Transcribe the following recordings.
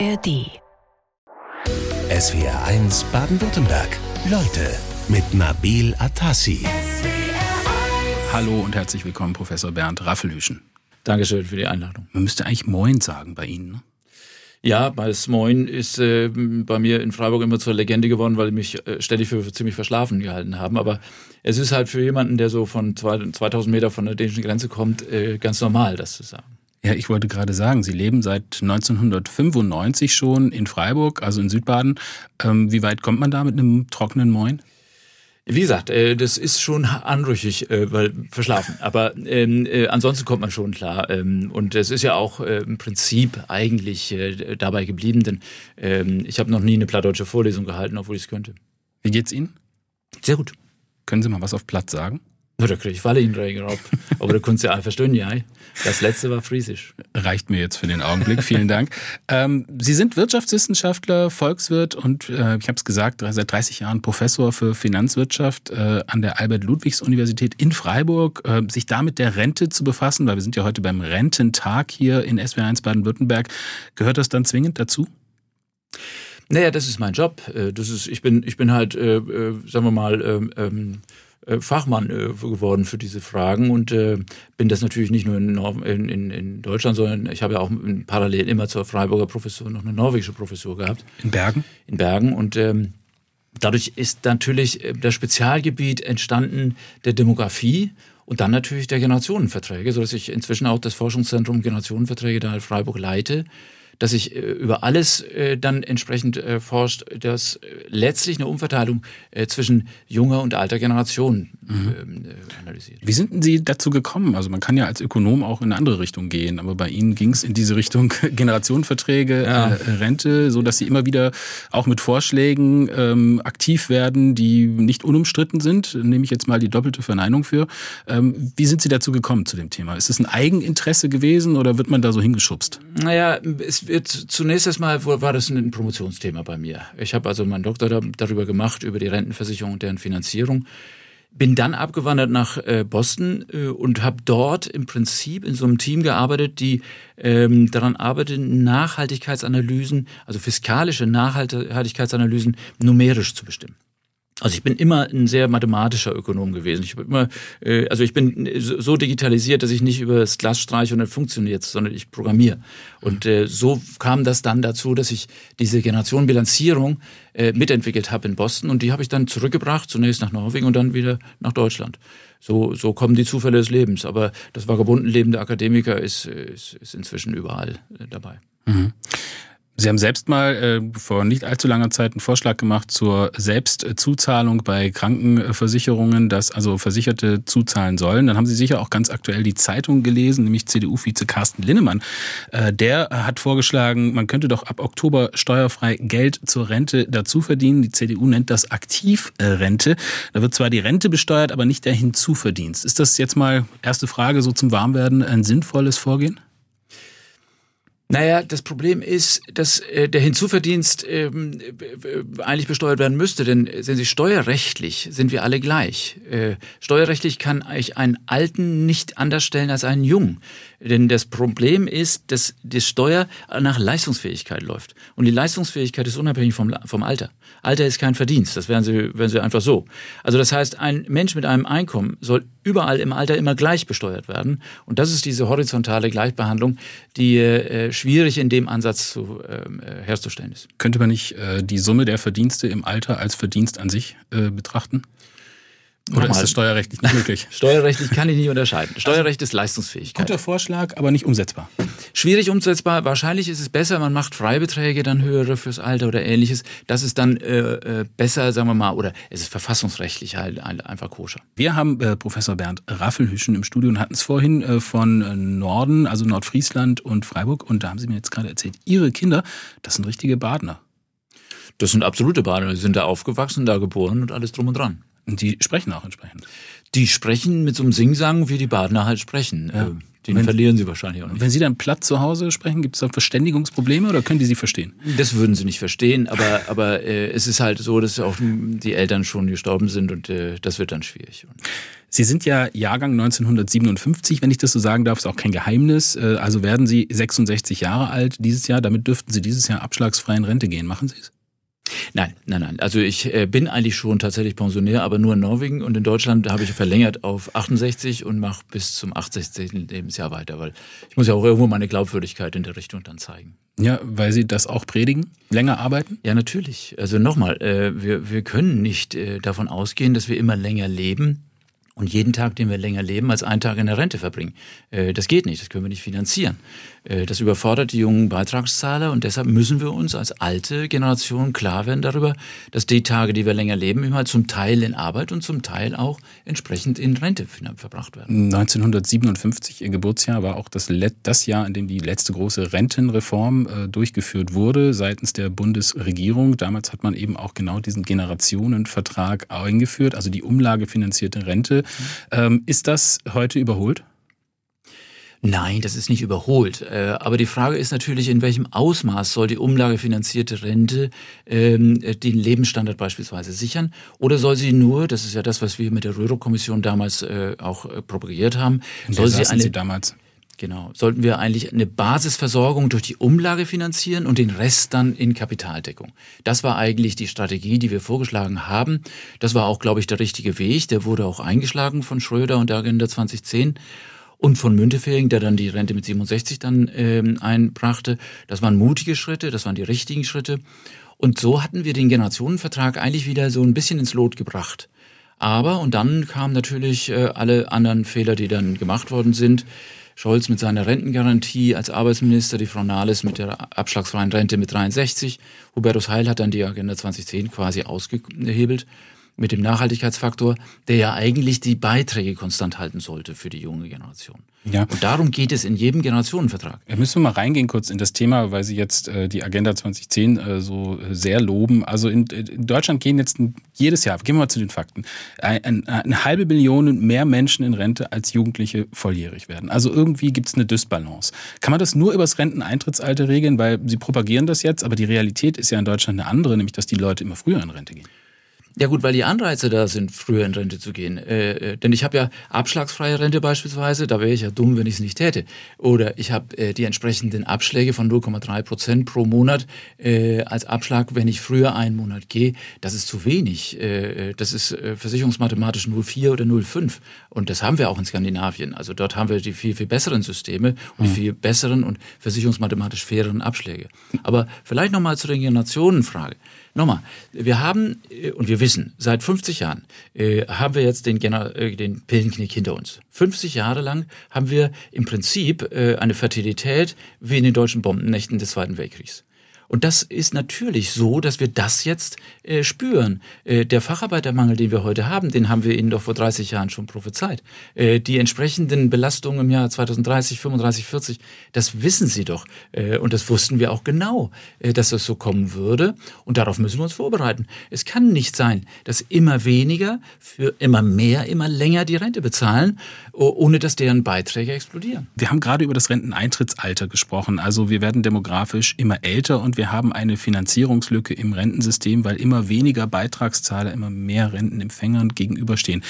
ARD. SWR 1 Baden-Württemberg. Leute mit Nabil Atassi. Hallo und herzlich willkommen, Professor Bernd Raffelhüschen. Dankeschön für die Einladung. Man müsste eigentlich Moin sagen bei Ihnen, ne? Ja, das Moin ist äh, bei mir in Freiburg immer zur Legende geworden, weil die mich äh, ständig für, für ziemlich verschlafen gehalten haben. Aber es ist halt für jemanden, der so von zwei, 2000 Meter von der dänischen Grenze kommt, äh, ganz normal, das zu sagen. Ja, ich wollte gerade sagen, Sie leben seit 1995 schon in Freiburg, also in Südbaden. Ähm, wie weit kommt man da mit einem trockenen Moin? Wie gesagt, äh, das ist schon anrüchig, äh, weil verschlafen. Aber ähm, äh, ansonsten kommt man schon klar. Ähm, und es ist ja auch im Prinzip eigentlich dabei geblieben, denn ähm, ich habe noch nie eine plattdeutsche Vorlesung gehalten, obwohl ich es könnte. Wie geht's Ihnen? Sehr gut. Können Sie mal was auf Platt sagen? Da kriege ich Falle in Regen ab. Aber da kannst du ja auch verstehen, ja. Das letzte war Friesisch. Reicht mir jetzt für den Augenblick. Vielen Dank. Ähm, Sie sind Wirtschaftswissenschaftler, Volkswirt und äh, ich habe es gesagt, seit 30 Jahren Professor für Finanzwirtschaft äh, an der Albert-Ludwigs-Universität in Freiburg. Äh, sich damit der Rente zu befassen, weil wir sind ja heute beim Rententag hier in SW1 Baden-Württemberg, gehört das dann zwingend dazu? Naja, das ist mein Job. Äh, das ist, ich bin, ich bin halt, äh, äh, sagen wir mal, ähm, ähm äh, Fachmann äh, geworden für diese Fragen und äh, bin das natürlich nicht nur in, in, in Deutschland, sondern ich habe ja auch parallel immer zur Freiburger Professur noch eine norwegische Professur gehabt. In Bergen? In Bergen und ähm, dadurch ist natürlich das Spezialgebiet entstanden der Demografie und dann natürlich der Generationenverträge, sodass ich inzwischen auch das Forschungszentrum Generationenverträge da in Freiburg leite dass sich äh, über alles äh, dann entsprechend äh, forscht, dass letztlich eine Umverteilung zwischen junger und alter Generation mhm. Ähm, analysiert. Wie sind denn Sie dazu gekommen? Also man kann ja als Ökonom auch in eine andere Richtung gehen, aber bei Ihnen ging es in diese Richtung Generationenverträge, ja. äh, Rente, so dass Sie immer wieder auch mit Vorschlägen ähm, aktiv werden, die nicht unumstritten sind. Nehme ich jetzt mal die doppelte Verneinung für. Ähm, wie sind Sie dazu gekommen zu dem Thema? Ist es ein Eigeninteresse gewesen oder wird man da so hingeschubst? Naja, es wird zunächst erstmal war das ein Promotionsthema bei mir. Ich habe also meinen Doktor darüber gemacht, über die Rentenversicherung und deren Finanzierung. Bin dann abgewandert nach äh, Boston äh, und habe dort im Prinzip in so einem Team gearbeitet, die ähm, daran arbeiten, Nachhaltigkeitsanalysen, also fiskalische Nachhaltigkeitsanalysen numerisch zu bestimmen. Also ich bin immer ein sehr mathematischer Ökonom gewesen. Ich bin immer, äh, also ich bin so digitalisiert, dass ich nicht über das Glas streiche und dann funktioniert sondern ich programmiere. Und äh, so kam das dann dazu, dass ich diese Generationenbilanzierung äh, mitentwickelt habe in Boston und die habe ich dann zurückgebracht, zunächst nach Norwegen und dann wieder nach Deutschland. So, so kommen die Zufälle des Lebens. Aber das Vagabundenleben der Akademiker ist, ist, ist inzwischen überall äh, dabei. Mhm. Sie haben selbst mal äh, vor nicht allzu langer Zeit einen Vorschlag gemacht zur Selbstzuzahlung bei Krankenversicherungen, dass also Versicherte zuzahlen sollen. Dann haben Sie sicher auch ganz aktuell die Zeitung gelesen, nämlich CDU-Vize Carsten Linnemann. Äh, der hat vorgeschlagen, man könnte doch ab Oktober steuerfrei Geld zur Rente dazu verdienen. Die CDU nennt das Aktivrente. Da wird zwar die Rente besteuert, aber nicht der Hinzuverdienst. Ist das jetzt mal erste Frage so zum Warmwerden ein sinnvolles Vorgehen? Naja, das Problem ist, dass äh, der Hinzuverdienst ähm, äh, eigentlich besteuert werden müsste, denn sehen Sie, steuerrechtlich sind wir alle gleich. Äh, steuerrechtlich kann ich einen Alten nicht anders stellen als einen Jungen. Denn das Problem ist, dass die Steuer nach Leistungsfähigkeit läuft. Und die Leistungsfähigkeit ist unabhängig vom, vom Alter. Alter ist kein Verdienst, das wären sie, wären sie einfach so. Also das heißt, ein Mensch mit einem Einkommen soll überall im Alter immer gleich besteuert werden. Und das ist diese horizontale Gleichbehandlung, die äh, schwierig in dem Ansatz zu, ähm, äh, herzustellen ist. Könnte man nicht äh, die Summe der Verdienste im Alter als Verdienst an sich äh, betrachten? Oder ist das steuerrechtlich nicht möglich? steuerrechtlich kann ich nicht unterscheiden. Steuerrecht ist Leistungsfähigkeit. Guter Vorschlag, aber nicht umsetzbar. Schwierig umsetzbar. Wahrscheinlich ist es besser, man macht Freibeträge dann höhere fürs Alter oder ähnliches. Das ist dann äh, äh besser, sagen wir mal, oder es ist verfassungsrechtlich halt einfach koscher. Wir haben äh, Professor Bernd Raffelhüschen im Studio und hatten es vorhin äh, von Norden, also Nordfriesland und Freiburg. Und da haben Sie mir jetzt gerade erzählt, Ihre Kinder, das sind richtige Badner. Das sind absolute Badner. Sie sind da aufgewachsen, da geboren und alles drum und dran. Und die sprechen auch entsprechend. Die sprechen mit so einem Singsang, wie die Badener halt sprechen. Ja. Äh, den wenn, verlieren sie wahrscheinlich auch nicht. Wenn Sie dann platt zu Hause sprechen, gibt es da Verständigungsprobleme oder können die Sie verstehen? Das würden sie nicht verstehen, aber, aber äh, es ist halt so, dass auch die Eltern schon gestorben sind und äh, das wird dann schwierig. Sie sind ja Jahrgang 1957, wenn ich das so sagen darf, ist auch kein Geheimnis. Äh, also werden Sie 66 Jahre alt dieses Jahr. Damit dürften Sie dieses Jahr abschlagsfrei in Rente gehen. Machen Sie es? Nein, nein, nein. Also ich äh, bin eigentlich schon tatsächlich Pensionär, aber nur in Norwegen und in Deutschland habe ich verlängert auf 68 und mache bis zum 80. Lebensjahr weiter, weil ich muss ja auch irgendwo meine Glaubwürdigkeit in der Richtung dann zeigen. Ja, weil Sie das auch predigen? Länger arbeiten? Ja, natürlich. Also nochmal, äh, wir, wir können nicht äh, davon ausgehen, dass wir immer länger leben und jeden Tag, den wir länger leben, als einen Tag in der Rente verbringen. Das geht nicht, das können wir nicht finanzieren. Äh, das überfordert die jungen Beitragszahler und deshalb müssen wir uns als alte Generation klar werden darüber, dass die Tage, die wir länger leben, immer zum Teil in Arbeit und zum Teil auch entsprechend in Rente verbracht werden. 1957, Ihr Geburtsjahr, war auch das, das Jahr, in dem die letzte große Rentenreform äh, durchgeführt wurde seitens der Bundesregierung. Damals hat man eben auch genau diesen Generationenvertrag eingeführt, also die umlagefinanzierte Rente. Mhm. Ähm, ist das heute überholt? Nein, das ist nicht überholt. Äh, aber die Frage ist natürlich, in welchem Ausmaß soll die umlagefinanzierte Rente ähm, den Lebensstandard beispielsweise sichern? Oder soll sie nur, das ist ja das, was wir mit der Röhro-Kommission damals äh, auch äh, propagiert haben, soll sie eine, sie damals? Genau. Sollten wir eigentlich eine Basisversorgung durch die Umlage finanzieren und den Rest dann in Kapitaldeckung? Das war eigentlich die Strategie, die wir vorgeschlagen haben. Das war auch, glaube ich, der richtige Weg. Der wurde auch eingeschlagen von Schröder und der Agenda 2010 und von Müntefering, der dann die Rente mit 67 dann ähm, einbrachte. Das waren mutige Schritte, das waren die richtigen Schritte. Und so hatten wir den Generationenvertrag eigentlich wieder so ein bisschen ins Lot gebracht. Aber, und dann kamen natürlich äh, alle anderen Fehler, die dann gemacht worden sind. Scholz mit seiner Rentengarantie als Arbeitsminister, die Frau Nahles mit der abschlagsfreien Rente mit 63. Hubertus Heil hat dann die Agenda 2010 quasi ausgehebelt mit dem Nachhaltigkeitsfaktor, der ja eigentlich die Beiträge konstant halten sollte für die junge Generation. Ja. Und darum geht es in jedem Generationenvertrag. Wir müssen mal reingehen kurz in das Thema, weil Sie jetzt äh, die Agenda 2010 äh, so äh, sehr loben. Also in, in, Deutschland gehen jetzt jedes Jahr, gehen wir mal zu den Fakten, ein, ein, eine halbe Million mehr Menschen in Rente als Jugendliche volljährig werden. Also irgendwie gibt es eine Dysbalance. Kann man das nur übers Renteneintrittsalter regeln? Weil Sie propagieren das jetzt, aber die Realität ist ja in Deutschland eine andere, nämlich dass die Leute immer früher in Rente gehen. Ja gut, weil die Anreize da sind, früher in Rente zu gehen. Äh, äh, denn ich habe ja abschlagsfreie Rente beispielsweise, da wäre ich ja dumm, wenn ich es nicht täte. Oder ich habe äh, die entsprechenden Abschläge von 0,3 Prozent pro Monat äh, als Abschlag, wenn ich früher einen Monat gehe. Das ist zu wenig. Äh, das ist versicherungsmathematisch 0,4 oder 0,5. Und das haben wir auch in Skandinavien. Also dort haben wir die viel, viel besseren Systeme und die mhm. viel besseren und versicherungsmathematisch faireren Abschläge. Aber vielleicht nochmal zu der Generationenfrage. Nochmal, wir haben, äh, und wir wissen, seit 50 Jahren äh, haben wir jetzt den, äh, den Pillenknick hinter uns. 50 Jahre lang haben wir im Prinzip eine Fertilität wie in den deutschen Bombennächten des Zweiten Weltkriegs. Und das ist natürlich so, dass wir das jetzt äh, spüren. Äh, der Facharbeitermangel, den wir heute haben, den haben wir Ihnen doch vor 30 Jahren schon prophezeit. Äh, die entsprechenden Belastungen im Jahr 2030, 35, 40, das wissen Sie doch. Äh, und das wussten wir auch genau, äh, dass das so kommen würde. Und darauf müssen wir uns vorbereiten. Es kann nicht sein, dass immer weniger für immer mehr, immer länger die Rente bezahlen, ohne dass deren Beiträge explodieren. Wir haben gerade über das Renteneintrittsalter gesprochen. Also wir werden demografisch immer älter und wir haben eine Finanzierungslücke im Rentensystem, weil immer weniger Beitragszahler, immer mehr Rentenempfängern gegenüberstehen.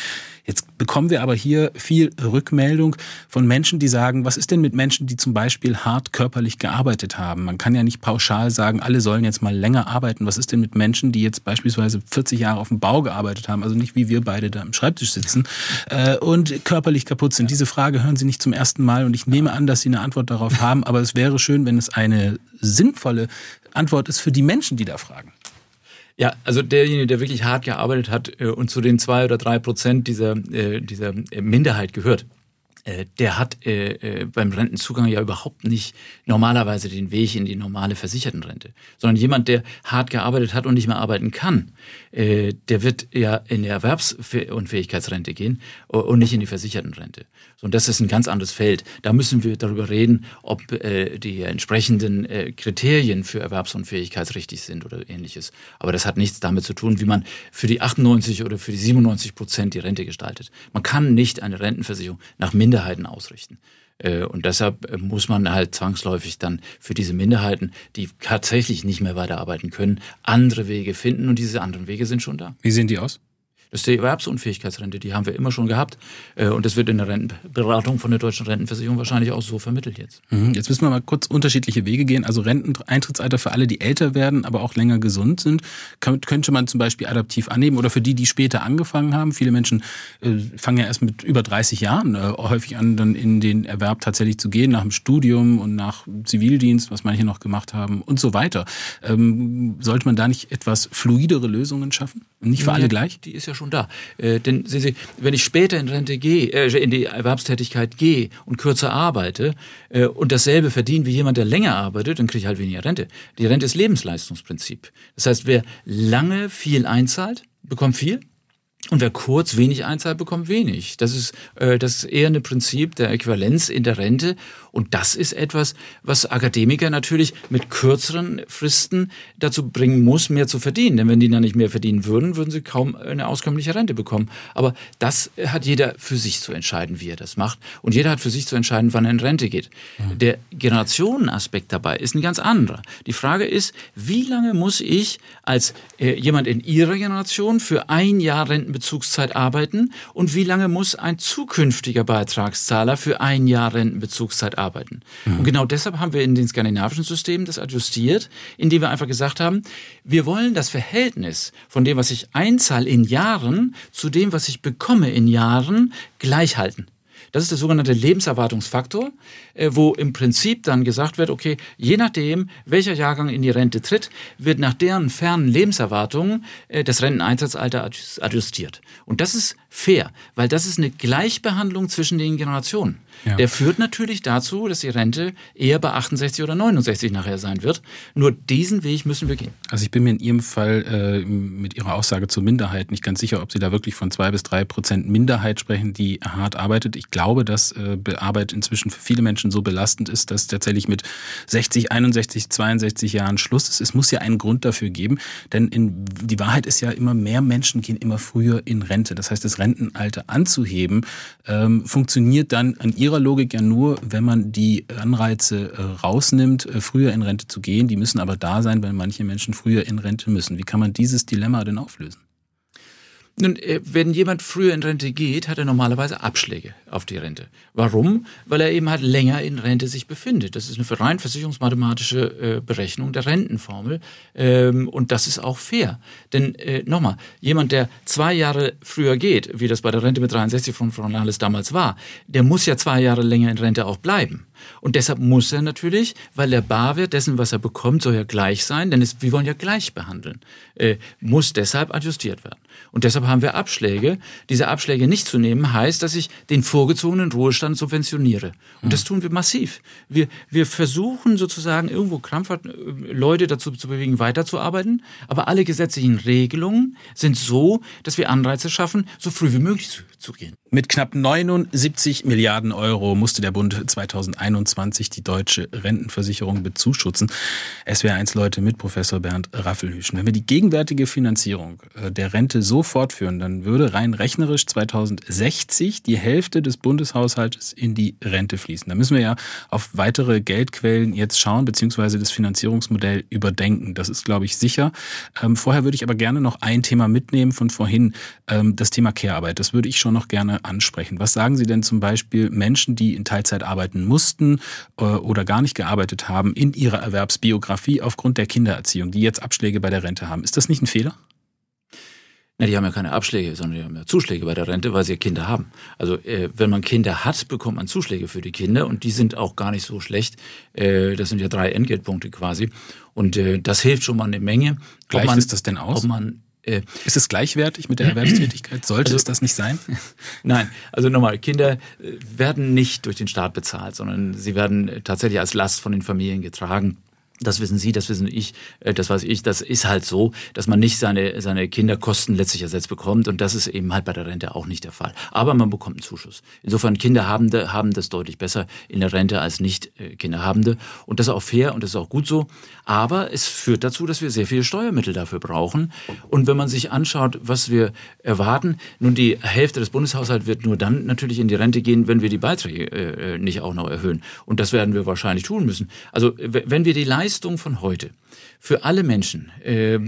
Jetzt bekommen wir aber hier viel Rückmeldung von Menschen, die sagen, was ist denn mit Menschen, die zum Beispiel hart körperlich gearbeitet haben? Man kann ja nicht pauschal sagen, alle sollen jetzt mal länger arbeiten. Was ist denn mit Menschen, die jetzt beispielsweise 40 Jahre auf dem Bau gearbeitet haben, also nicht wie wir beide da am Schreibtisch sitzen äh, und körperlich kaputt sind? Diese Frage hören Sie nicht zum ersten Mal und ich nehme an, dass Sie eine Antwort darauf haben, aber es wäre schön, wenn es eine sinnvolle Antwort ist für die Menschen, die da fragen. Ja, also derjenige, der wirklich hart gearbeitet hat äh, und zu den zwei oder drei Prozent dieser, äh, dieser Minderheit gehört, äh, der hat äh, äh, beim Rentenzugang ja überhaupt nicht normalerweise den Weg in die normale Versichertenrente, sondern jemand, der hart gearbeitet hat und nicht mehr arbeiten kann, äh, der wird ja in die Erwerbsunfähigkeitsrente gehen und nicht in die Versichertenrente. So, und das ist ein ganz anderes Feld. Da müssen wir darüber reden, ob äh, die entsprechenden äh, Kriterien für Erwerbsunfähigkeit richtig sind oder ähnliches. Aber das hat nichts damit zu tun, wie man für die 98 oder für die 97 Prozent die Rente gestaltet. Man kann nicht eine Rentenversicherung nach Mindest Minderheiten ausrichten. Äh, und deshalb äh, muss man halt zwangsläufig dann für diese Minderheiten, die tatsächlich nicht mehr weiterarbeiten können, andere Wege finden. Und diese anderen Wege sind schon da. Wie sehen die aus? Das ist die Erwerbsunfähigkeitsrente, die haben wir immer schon gehabt. Äh, und das wird in der Rentenberatung von der deutschen Rentenversicherung wahrscheinlich auch so vermittelt jetzt. Mhm, jetzt müssen wir mal kurz unterschiedliche Wege gehen. Also Renteneintrittsalter für alle, die älter werden, aber auch länger gesund sind, könnte man zum Beispiel adaptiv annehmen oder für die, die später angefangen haben. Viele Menschen äh, fangen ja erst mit über 30 Jahren äh, häufig an, dann in den Erwerb tatsächlich zu gehen, nach dem Studium und nach Zivildienst, was manche noch gemacht haben und so weiter. Ähm, sollte man da nicht etwas fluidere Lösungen schaffen? Nicht für alle gleich? Die ist ja schon da. Äh, denn sehen Sie, wenn ich später in Rente gehe, äh, in die Erwerbstätigkeit gehe und kürzer arbeite äh, und dasselbe verdiene wie jemand, der länger arbeitet, dann kriege ich halt weniger Rente. Die Rente ist Lebensleistungsprinzip. Das heißt, wer lange viel einzahlt, bekommt viel. Und wer kurz wenig einzahlt, bekommt wenig. Das ist, äh, das ist eher ein Prinzip der Äquivalenz in der Rente. Und das ist etwas, was Akademiker natürlich mit kürzeren Fristen dazu bringen muss, mehr zu verdienen. Denn wenn die dann nicht mehr verdienen würden, würden sie kaum eine auskömmliche Rente bekommen. Aber das hat jeder für sich zu entscheiden, wie er das macht. Und jeder hat für sich zu entscheiden, wann er in Rente geht. Mhm. Der Generationenaspekt dabei ist ein ganz anderer. Die Frage ist, wie lange muss ich als äh, jemand in Ihrer Generation für ein Jahr Rentenbezugszeit arbeiten und wie lange muss ein zukünftiger Beitragszahler für ein Jahr Rentenbezugszeit arbeiten? Arbeiten. Mhm. Und genau deshalb haben wir in den skandinavischen Systemen das adjustiert, indem wir einfach gesagt haben, wir wollen das Verhältnis von dem, was ich einzahle in Jahren, zu dem, was ich bekomme in Jahren, gleich halten. Das ist der sogenannte Lebenserwartungsfaktor, wo im Prinzip dann gesagt wird, okay, je nachdem, welcher Jahrgang in die Rente tritt, wird nach deren fernen Lebenserwartungen äh, das Renteneinsatzalter adjustiert. Und das ist fair, weil das ist eine Gleichbehandlung zwischen den Generationen. Ja. Der führt natürlich dazu, dass die Rente eher bei 68 oder 69 nachher sein wird. Nur diesen Weg müssen wir gehen. Also ich bin mir in Ihrem Fall äh, mit Ihrer Aussage zur Minderheit nicht ganz sicher, ob Sie da wirklich von zwei bis drei Prozent Minderheit sprechen, die hart arbeitet. Ich glaube, dass äh, Arbeit inzwischen für viele Menschen so belastend ist, dass tatsächlich mit 60, 61, 62 Jahren Schluss ist. Es muss ja einen Grund dafür geben, denn in, die Wahrheit ist ja immer mehr Menschen gehen immer früher in Rente. Das heißt, das Rentenalter anzuheben ähm, funktioniert dann an Ihrer Logik ja nur, wenn man die Anreize äh, rausnimmt, äh, früher in Rente zu gehen. Die müssen aber da sein, weil manche Menschen früher in Rente müssen. Wie kann man dieses Dilemma denn auflösen? Nun, äh, wenn jemand früher in Rente geht, hat er normalerweise Abschläge auf die Rente. Warum? Weil er eben halt länger in Rente sich befindet. Das ist eine rein versicherungsmathematische äh, Berechnung der Rentenformel. Ähm, und das ist auch fair. Denn äh, nochmal, jemand, der zwei Jahre früher geht, wie das bei der Rente mit 63 von Fronales damals war, der muss ja zwei Jahre länger in Rente auch bleiben. Und deshalb muss er natürlich, weil der Barwert dessen, was er bekommt, soll ja gleich sein, denn es, wir wollen ja gleich behandeln, äh, muss deshalb adjustiert werden. Und deshalb haben wir Abschläge. Diese Abschläge nicht zu nehmen, heißt, dass ich den vorgezogenen Ruhestand subventioniere. Und das tun wir massiv. Wir, wir versuchen sozusagen irgendwo krampfhaft äh, Leute dazu zu bewegen, weiterzuarbeiten. Aber alle gesetzlichen Regelungen sind so, dass wir Anreize schaffen, so früh wie möglich zu, zu gehen. Mit knapp 79 Milliarden Euro musste der Bund 2021 die deutsche Rentenversicherung bezuschussen. SWR1 Leute mit Professor Bernd Raffelhüschen. Wenn wir die gegenwärtige Finanzierung äh, der Rente so fortführen, dann würde rein rechnerisch 2060 die Hälfte des Bundeshaushaltes in die Rente fließen. Da müssen wir ja auf weitere Geldquellen jetzt schauen, beziehungsweise das Finanzierungsmodell überdenken. Das ist, glaube ich, sicher. Ähm, vorher würde ich aber gerne noch ein Thema mitnehmen von vorhin, ähm, das Thema Care-Arbeit. Das würde ich schon noch gerne ansprechen. Was sagen Sie denn zum Beispiel Menschen, die in Teilzeit arbeiten mussten äh, oder gar nicht gearbeitet haben in ihrer Erwerbsbiografie aufgrund der Kindererziehung, die jetzt Abschläge bei der Rente haben? Ist das nicht ein Fehler? Na, die haben ja keine Abschläge, sondern die haben ja Zuschläge bei der Rente, weil sie Kinder haben. Also äh, wenn man Kinder hat, bekommt man Zuschläge für die Kinder und die sind auch gar nicht so schlecht. Äh, das sind ja drei Entgeltpunkte quasi. Und äh, das hilft schon mal eine Menge. Gleich man, ist das denn aus? Ob man ist es gleichwertig mit der Erwerbstätigkeit? Sollte also, es das nicht sein? Nein, also nochmal, Kinder äh, werden nicht durch den Staat bezahlt, sondern sie werden tatsächlich als Last von den Familien getragen. Das wissen Sie, das wissen ich, äh, das weiß ich. Das ist halt so, dass man nicht seine, seine Kinderkosten letztlich ersetzt bekommt. Und das ist eben halt bei der Rente auch nicht der Fall. Aber man bekommt einen Zuschuss. Insofern Kinderhabende haben das deutlich besser in der Rente als nicht äh. Und das ist auch fair und das ist auch gut so. Aber es führt dazu, dass wir sehr viele Steuermittel dafür brauchen. Und wenn man sich anschaut, was wir erwarten, nun die Hälfte des Bundeshaushalts wird nur dann natürlich in die Rente gehen, wenn wir die Beiträge äh, nicht auch noch erhöhen. Und das werden wir wahrscheinlich tun müssen. Also wenn wir die Leistung von heute für alle Menschen, äh,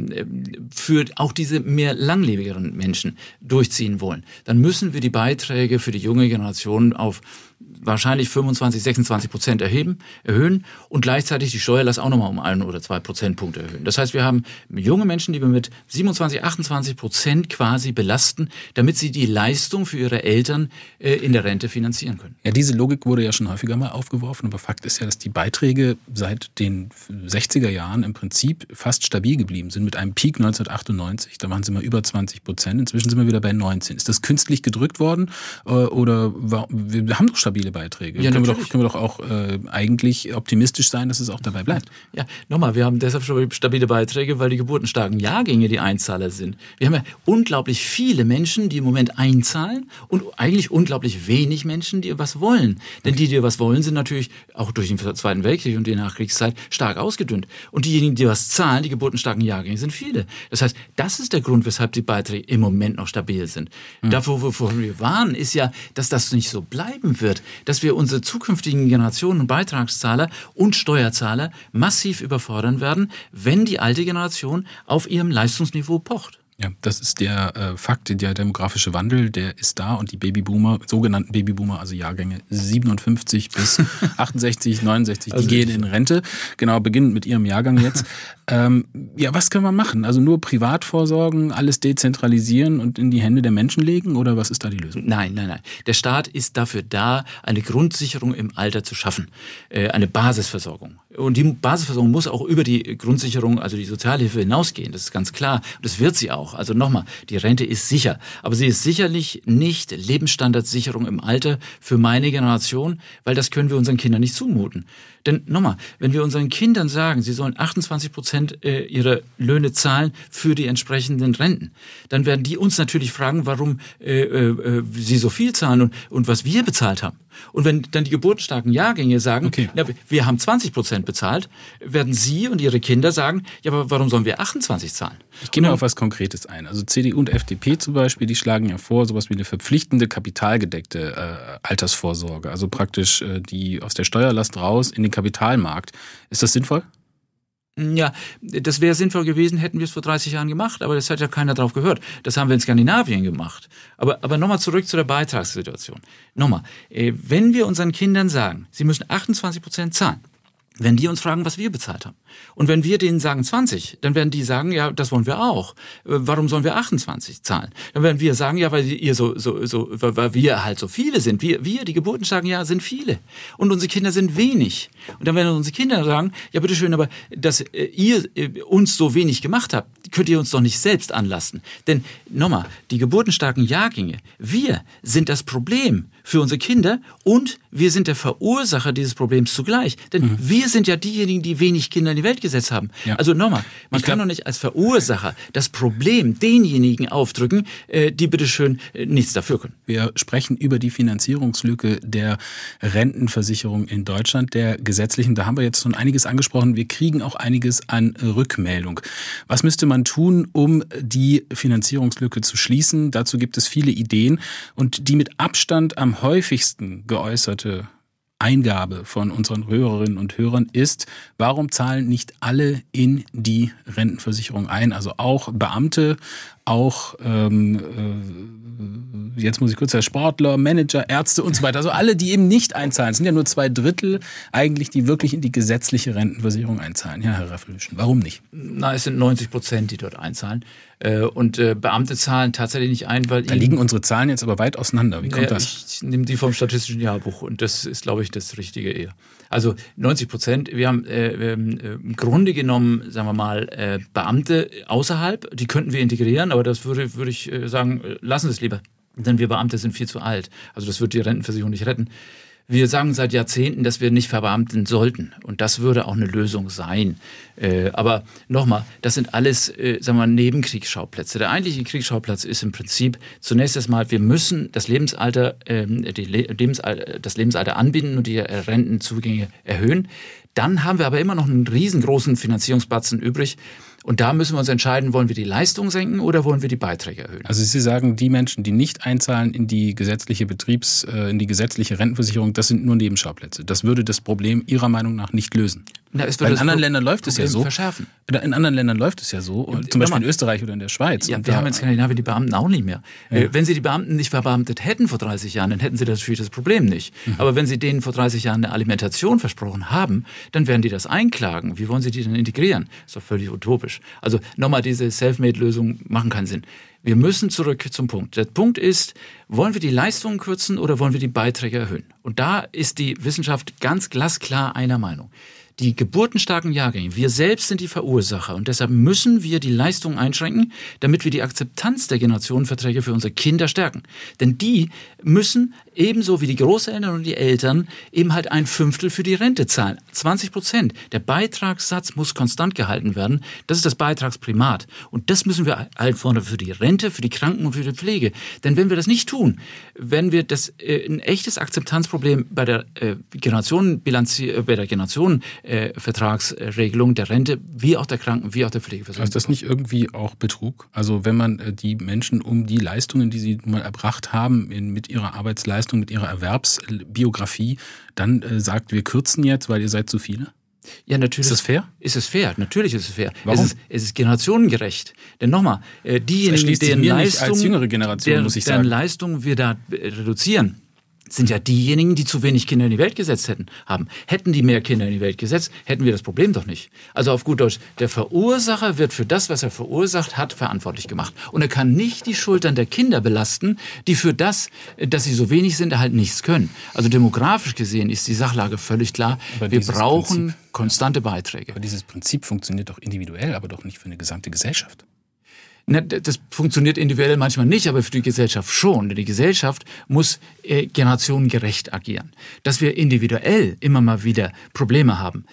für auch diese mehr langlebigeren Menschen durchziehen wollen, dann müssen wir die Beiträge für die junge Generation auf wahrscheinlich 25, 26 Prozent erheben, erhöhen und gleichzeitig die Steuerlast auch nochmal um ein oder zwei Prozentpunkte erhöhen. Das heißt, wir haben junge Menschen, die wir mit 27, 28 Prozent quasi belasten, damit sie die Leistung für ihre Eltern äh, in der Rente finanzieren können. Ja, diese Logik wurde ja schon häufiger mal aufgeworfen, aber Fakt ist ja, dass die Beiträge seit den 60er Jahren im Prinzip fast stabil geblieben sind, mit einem Peak 1998, da waren sie mal über 20 Prozent, inzwischen sind wir wieder bei 19. Ist das künstlich gedrückt worden äh, oder wir haben doch stabile Beiträge. Ja, können, wir doch, können wir doch auch äh, eigentlich optimistisch sein, dass es auch dabei bleibt. Ja, nochmal, wir haben deshalb schon stabile Beiträge, weil die geburtenstarken Jahrgänge die Einzahler sind. Wir haben ja unglaublich viele Menschen, die im Moment einzahlen und eigentlich unglaublich wenig Menschen, die was wollen. Denn okay. die, die was wollen, sind natürlich auch durch den Zweiten Weltkrieg und die Nachkriegszeit stark ausgedünnt. Und diejenigen, die was zahlen, die geburtenstarken Jahrgänge, sind viele. Das heißt, das ist der Grund, weshalb die Beiträge im Moment noch stabil sind. Mhm. Davor, wovor wir warnen, ist ja, dass das nicht so bleiben wird dass wir unsere zukünftigen Generationen Beitragszahler und Steuerzahler massiv überfordern werden, wenn die alte Generation auf ihrem Leistungsniveau pocht. Ja, das ist der äh, Fakt, der demografische Wandel, der ist da und die Babyboomer, sogenannten Babyboomer, also Jahrgänge 57 bis 68, 69, also die gehen in Rente. Genau, beginnen mit ihrem Jahrgang jetzt. ähm, ja, was können wir machen? Also nur privat vorsorgen, alles dezentralisieren und in die Hände der Menschen legen oder was ist da die Lösung? Nein, nein, nein. Der Staat ist dafür da, eine Grundsicherung im Alter zu schaffen, äh, eine Basisversorgung. Und die Basisversorgung muss auch über die Grundsicherung, also die Sozialhilfe hinausgehen. Das ist ganz klar. Und das wird sie auch. Also nochmal, die Rente ist sicher. Aber sie ist sicherlich nicht Lebensstandardsicherung im Alter für meine Generation, weil das können wir unseren Kindern nicht zumuten. Denn nochmal, wenn wir unseren Kindern sagen, sie sollen 28 Prozent äh, ihrer Löhne zahlen für die entsprechenden Renten, dann werden die uns natürlich fragen, warum äh, äh, sie so viel zahlen und, und was wir bezahlt haben. Und wenn dann die geburtenstarken Jahrgänge sagen, okay. na, wir haben 20 Prozent bezahlt, werden Sie und Ihre Kinder sagen, ja, aber warum sollen wir 28 zahlen? Ich gehe mal auf was Konkretes ein. Also CDU und FDP zum Beispiel, die schlagen ja vor, sowas wie eine verpflichtende, kapitalgedeckte äh, Altersvorsorge. Also praktisch äh, die aus der Steuerlast raus in den Kapitalmarkt. Ist das sinnvoll? Ja, das wäre sinnvoll gewesen, hätten wir es vor 30 Jahren gemacht, aber das hat ja keiner drauf gehört. Das haben wir in Skandinavien gemacht. Aber, aber nochmal zurück zu der Beitragssituation. Nochmal, äh, wenn wir unseren Kindern sagen, sie müssen 28 Prozent zahlen, wenn die uns fragen, was wir bezahlt haben. Und wenn wir denen sagen 20, dann werden die sagen, ja, das wollen wir auch. Äh, warum sollen wir 28 zahlen? Dann werden wir sagen, ja, weil ihr so, so, so, weil wir halt so viele sind. Wir, wir, die Geburtenstarken, ja, sind viele. Und unsere Kinder sind wenig. Und dann werden unsere Kinder sagen, ja, bitteschön, aber dass äh, ihr äh, uns so wenig gemacht habt, könnt ihr uns doch nicht selbst anlassen. Denn nochmal, die geburtenstarken Jahrgänge, wir sind das Problem für unsere Kinder und wir sind der Verursacher dieses Problems zugleich. Denn mhm. wir sind ja diejenigen, die wenig Kinder in die Welt gesetzt haben. Ja. Also nochmal, man ich kann doch nicht als Verursacher das Problem denjenigen aufdrücken, äh, die bitteschön äh, nichts dafür können. Wir sprechen über die Finanzierungslücke der Rentenversicherung in Deutschland, der gesetzlichen. Da haben wir jetzt schon einiges angesprochen. Wir kriegen auch einiges an Rückmeldung. Was müsste man tun, um die Finanzierungslücke zu schließen? Dazu gibt es viele Ideen und die mit Abstand am häufigsten geäußerte Eingabe von unseren Hörerinnen und Hörern ist, warum zahlen nicht alle in die Rentenversicherung ein? Also auch Beamte, auch ähm, äh, jetzt muss ich kurz sagen, Sportler, Manager, Ärzte und so weiter. Also alle, die eben nicht einzahlen. Es sind ja nur zwei Drittel eigentlich, die wirklich in die gesetzliche Rentenversicherung einzahlen. Ja, Herr Raffelüschen, warum nicht? Na, es sind 90 Prozent, die dort einzahlen. Äh, und äh, Beamte zahlen tatsächlich nicht ein, weil. Da liegen unsere Zahlen jetzt aber weit auseinander. Wie kommt ja, das? Ich nehme die vom Statistischen Jahrbuch und das ist, glaube ich, das Richtige eher. Also 90 Prozent. Wir haben äh, äh, im Grunde genommen, sagen wir mal, äh, Beamte außerhalb, die könnten wir integrieren, aber das würde, würde ich äh, sagen, äh, lassen Sie es lieber. Denn wir Beamte sind viel zu alt. Also das wird die Rentenversicherung nicht retten. Wir sagen seit Jahrzehnten, dass wir nicht verbeamten sollten. Und das würde auch eine Lösung sein. Äh, aber nochmal, das sind alles, äh, sagen wir mal, Nebenkriegsschauplätze. Der eigentliche Kriegsschauplatz ist im Prinzip zunächst erstmal, wir müssen das Lebensalter, äh, Le Lebensalter, das Lebensalter anbinden und die Rentenzugänge erhöhen. Dann haben wir aber immer noch einen riesengroßen Finanzierungsbatzen übrig. Und da müssen wir uns entscheiden, wollen wir die Leistung senken oder wollen wir die Beiträge erhöhen? Also Sie sagen, die Menschen, die nicht einzahlen in die gesetzliche Betriebs-, äh, in die gesetzliche Rentenversicherung, das sind nur Nebenschauplätze. Das würde das Problem Ihrer Meinung nach nicht lösen. Na, in anderen Ländern läuft es ja so. Verschärfen. In anderen Ländern läuft es ja so, ja, zum Beispiel in Österreich oder in der Schweiz. Ja, wir haben in Skandinavien die Beamten auch nicht mehr. Ja. Äh, wenn sie die Beamten nicht verbeamtet hätten vor 30 Jahren, dann hätten sie natürlich das Problem nicht. Mhm. Aber wenn sie denen vor 30 Jahren eine Alimentation versprochen haben, dann werden die das einklagen. Wie wollen sie die denn integrieren? Das ist doch völlig utopisch. Also nochmal, diese Selfmade-Lösungen machen keinen Sinn. Wir müssen zurück zum Punkt. Der Punkt ist, wollen wir die Leistungen kürzen oder wollen wir die Beiträge erhöhen? Und da ist die Wissenschaft ganz glasklar einer Meinung die geburtenstarken Jahrgänge, wir selbst sind die Verursacher und deshalb müssen wir die Leistung einschränken, damit wir die Akzeptanz der Generationenverträge für unsere Kinder stärken. Denn die müssen ebenso wie die Großeltern und die Eltern eben halt ein Fünftel für die Rente zahlen. 20 Prozent. Der Beitragssatz muss konstant gehalten werden. Das ist das Beitragsprimat. Und das müssen wir einfordern für die Rente, für die Kranken und für die Pflege. Denn wenn wir das nicht tun, wenn wir das äh, ein echtes Akzeptanzproblem bei der äh, Generationenbilanz, äh, bei der Generationenvertragsregelung der Rente, wie auch der Kranken, wie auch der Pflegeversorgung. Ist das nicht irgendwie auch Betrug? Also wenn man äh, die Menschen um die Leistungen, die sie mal erbracht haben, in, mit ihrer Arbeitsleistung Leistung, mit ihrer Erwerbsbiografie dann äh, sagt, wir kürzen jetzt, weil ihr seid zu viele? Ja, natürlich. Ist es fair? Ist es fair? Natürlich ist es fair. Warum? Es ist, es ist generationengerecht. Denn nochmal, äh, diejenigen, deren Leistung, als jüngere Generation, deren, muss ich sagen. deren Leistung wir da äh, reduzieren, sind ja diejenigen, die zu wenig Kinder in die Welt gesetzt hätten, haben. Hätten die mehr Kinder in die Welt gesetzt, hätten wir das Problem doch nicht. Also auf gut Deutsch, der Verursacher wird für das, was er verursacht hat, verantwortlich gemacht. Und er kann nicht die Schultern der Kinder belasten, die für das, dass sie so wenig sind, halt nichts können. Also demografisch gesehen ist die Sachlage völlig klar. Aber wir brauchen Prinzip, konstante Beiträge. Aber dieses Prinzip funktioniert doch individuell, aber doch nicht für eine gesamte Gesellschaft. Das funktioniert individuell manchmal nicht, aber für die Gesellschaft schon. Denn die Gesellschaft muss äh, generationengerecht agieren. Dass wir individuell immer mal wieder Probleme haben,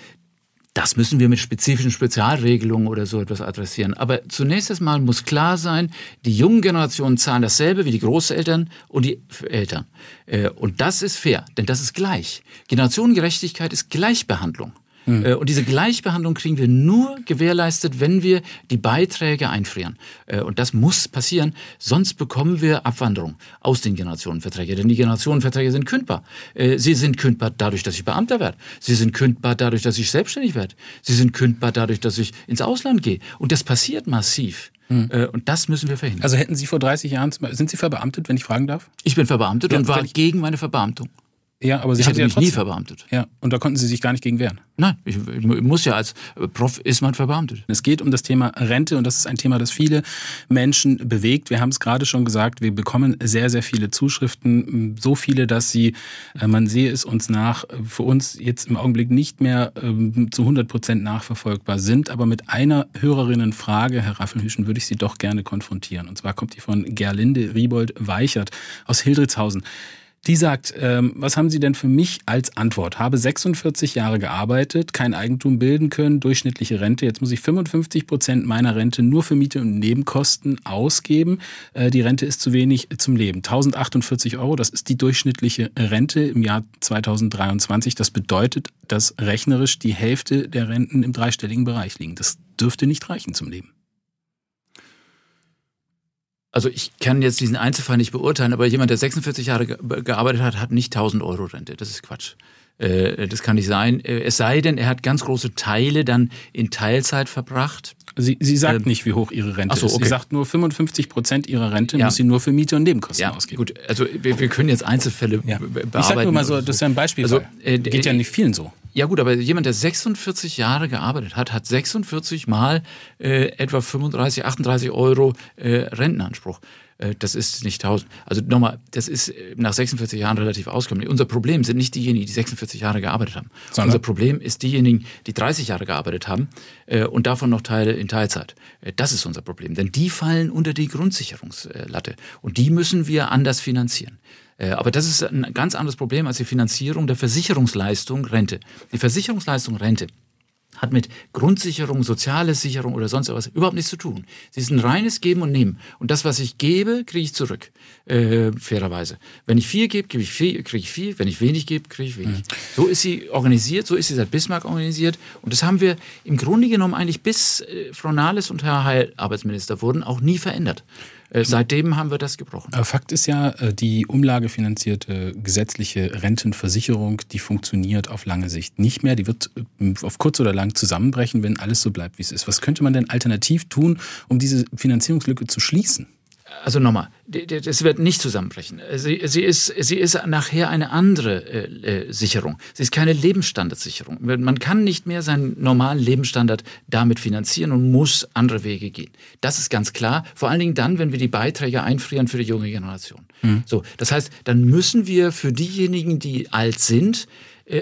das müssen wir mit spezifischen Spezialregelungen oder so etwas adressieren. Aber zunächst einmal muss klar sein, die jungen Generationen zahlen dasselbe wie die Großeltern und die Eltern. Äh, und das ist fair, denn das ist gleich. Generationengerechtigkeit ist Gleichbehandlung. Mhm. Und diese Gleichbehandlung kriegen wir nur gewährleistet, wenn wir die Beiträge einfrieren. Äh, und das muss passieren, sonst bekommen wir Abwanderung aus den Generationenverträgen. Denn die Generationenverträge sind kündbar. Äh, sie sind kündbar dadurch, dass ich Beamter werde. Sie sind kündbar dadurch, dass ich selbstständig werde. Sie sind kündbar dadurch, dass ich ins Ausland gehe. Und das passiert massiv. Mhm. Und das müssen wir verhindern. Also hätten Sie vor 30 Jahren, sind Sie verbeamtet, wenn ich fragen darf? Ich bin verbeamtet ja, und war gegen meine Verbeamtung. Ja, aber Sie ich hatte mich ja nie verbeamtet. Ja, und da konnten Sie sich gar nicht gegen wehren. Nein, ich, ich muss ja als Prof ist man verbeamtet. Es geht um das Thema Rente und das ist ein Thema, das viele Menschen bewegt. Wir haben es gerade schon gesagt, wir bekommen sehr, sehr viele Zuschriften, so viele, dass sie, äh, man sehe es uns nach, für uns jetzt im Augenblick nicht mehr ähm, zu 100 Prozent nachverfolgbar sind. Aber mit einer Hörerinnenfrage, Herr Raffelhüschen, würde ich Sie doch gerne konfrontieren. Und zwar kommt die von Gerlinde Riebold-Weichert aus Hildritzhausen. Die sagt, ähm, was haben Sie denn für mich als Antwort? Habe 46 Jahre gearbeitet, kein Eigentum bilden können, durchschnittliche Rente. Jetzt muss ich 55 Prozent meiner Rente nur für Miete und Nebenkosten ausgeben. Äh, die Rente ist zu wenig zum Leben. 1048 Euro, das ist die durchschnittliche Rente im Jahr 2023. Das bedeutet, dass rechnerisch die Hälfte der Renten im dreistelligen Bereich liegen. Das dürfte nicht reichen zum Leben. Also ich kann jetzt diesen Einzelfall nicht beurteilen, aber jemand, der 46 Jahre gearbeitet hat, hat nicht 1000 Euro Rente. Das ist Quatsch. Äh, das kann nicht sein. Äh, es sei denn, er hat ganz große Teile dann in Teilzeit verbracht. Sie, sie sagt ähm, nicht, wie hoch ihre Rente so, ist. Okay. Sie sagt nur 55 Prozent ihrer Rente ja. muss sie nur für Miete und Nebenkosten ja, ausgeben. Gut, also wir, wir können jetzt Einzelfälle ja. bearbeiten. Ich sag nur mal so, das ist ja ein Beispiel. Also, äh, Geht ja nicht vielen so. Ja gut, aber jemand, der 46 Jahre gearbeitet hat, hat 46 mal äh, etwa 35, 38 Euro äh, Rentenanspruch. Äh, das ist nicht 1000. Also nochmal, das ist äh, nach 46 Jahren relativ auskömmlich. Unser Problem sind nicht diejenigen, die 46 Jahre gearbeitet haben. Sondern? Unser Problem ist diejenigen, die 30 Jahre gearbeitet haben äh, und davon noch Teile in Teilzeit. Das ist unser Problem. Denn die fallen unter die Grundsicherungslatte. Und die müssen wir anders finanzieren. Äh, aber das ist ein ganz anderes Problem als die Finanzierung der Versicherungsleistung Rente. Die Versicherungsleistung Rente hat mit Grundsicherung, soziale Sicherung oder sonst was überhaupt nichts zu tun. Sie ist ein reines Geben und Nehmen. Und das, was ich gebe, kriege ich zurück, äh, fairerweise. Wenn ich viel gebe, kriege ich viel, kriege ich viel. Wenn ich wenig gebe, kriege ich wenig. Mhm. So ist sie organisiert, so ist sie seit Bismarck organisiert. Und das haben wir im Grunde genommen eigentlich bis äh, Frau Nahles und Herr Heil Arbeitsminister wurden auch nie verändert. Äh, seitdem haben wir das gebrochen. Aber Fakt ist ja, äh, die umlagefinanzierte gesetzliche Rentenversicherung, die funktioniert auf lange Sicht nicht mehr. Die wird äh, auf kurz oder lang zusammenbrechen, wenn alles so bleibt, wie es ist. Was könnte man denn alternativ tun, um diese Finanzierungslücke zu schließen? Also nochmal, das wird nicht zusammenbrechen. Sie, sie, ist, sie ist nachher eine andere äh, äh, Sicherung. Sie ist keine Lebensstandardsicherung. Man kann nicht mehr seinen normalen Lebensstandard damit finanzieren und muss andere Wege gehen. Das ist ganz klar. Vor allen Dingen dann, wenn wir die Beiträge einfrieren für die junge Generation. Mhm. So, das heißt, dann müssen wir für diejenigen, die alt sind,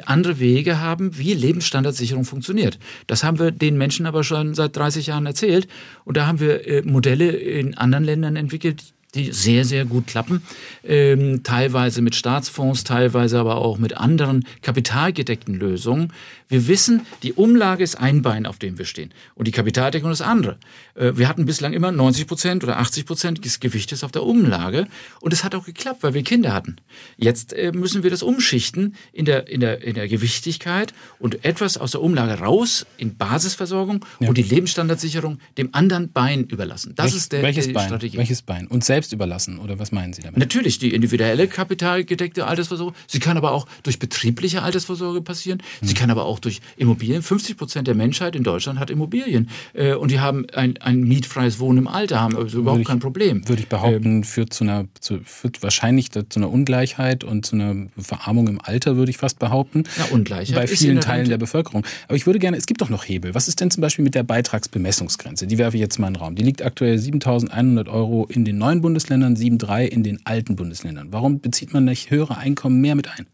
andere Wege haben, wie Lebensstandardsicherung funktioniert. Das haben wir den Menschen aber schon seit 30 Jahren erzählt. Und da haben wir äh, Modelle in anderen Ländern entwickelt, die sehr, sehr gut klappen. Ähm, teilweise mit Staatsfonds, teilweise aber auch mit anderen kapitalgedeckten Lösungen. Wir wissen, die Umlage ist ein Bein, auf dem wir stehen. Und die Kapitaldeckung ist andere. Äh, wir hatten bislang immer 90 Prozent oder 80 Prozent des Gewichtes auf der Umlage. Und es hat auch geklappt, weil wir Kinder hatten. Jetzt äh, müssen wir das umschichten in der, in der, in der Gewichtigkeit und etwas aus der Umlage raus in Basisversorgung ja. und die Lebensstandardsicherung dem anderen Bein überlassen. Das Welch, ist der, welches die Bein? Strategie. Welches Bein? Und selbst überlassen, oder was meinen Sie damit? Natürlich, die individuelle kapitalgedeckte Altersvorsorge. Sie kann aber auch durch betriebliche Altersvorsorge passieren. Sie hm. kann aber auch durch Immobilien. 50 Prozent der Menschheit in Deutschland hat Immobilien. Äh, und die haben ein, ein mietfreies Wohnen im Alter, haben also überhaupt ich, kein Problem. Würde ich behaupten, ähm, führt, zu einer, zu, führt wahrscheinlich zu einer Ungleichheit und zu einer Verarmung im Alter, würde ich fast behaupten. Ja, Ungleichheit. Bei vielen der Teilen der Bevölkerung. Aber ich würde gerne, es gibt doch noch Hebel. Was ist denn zum Beispiel mit der Beitragsbemessungsgrenze? Die werfe ich jetzt mal in den Raum. Die liegt aktuell 7.100 Euro in den neuen Bundesländern, 7.3 in den alten Bundesländern. Warum bezieht man nicht höhere Einkommen mehr mit ein?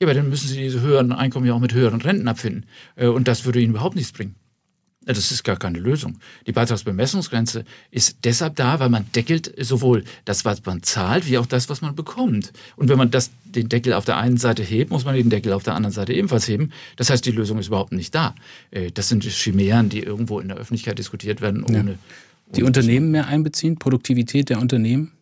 Ja, aber dann müssen Sie diese höheren Einkommen ja auch mit höheren Renten abfinden. Äh, und das würde Ihnen überhaupt nichts bringen. Das ist gar keine Lösung. Die Beitragsbemessungsgrenze ist deshalb da, weil man deckelt sowohl das, was man zahlt, wie auch das, was man bekommt. Und wenn man das, den Deckel auf der einen Seite hebt, muss man den Deckel auf der anderen Seite ebenfalls heben. Das heißt, die Lösung ist überhaupt nicht da. Äh, das sind Chimären, die irgendwo in der Öffentlichkeit diskutiert werden, ohne. Ja. Die Unternehmen mehr einbeziehen, Produktivität der Unternehmen?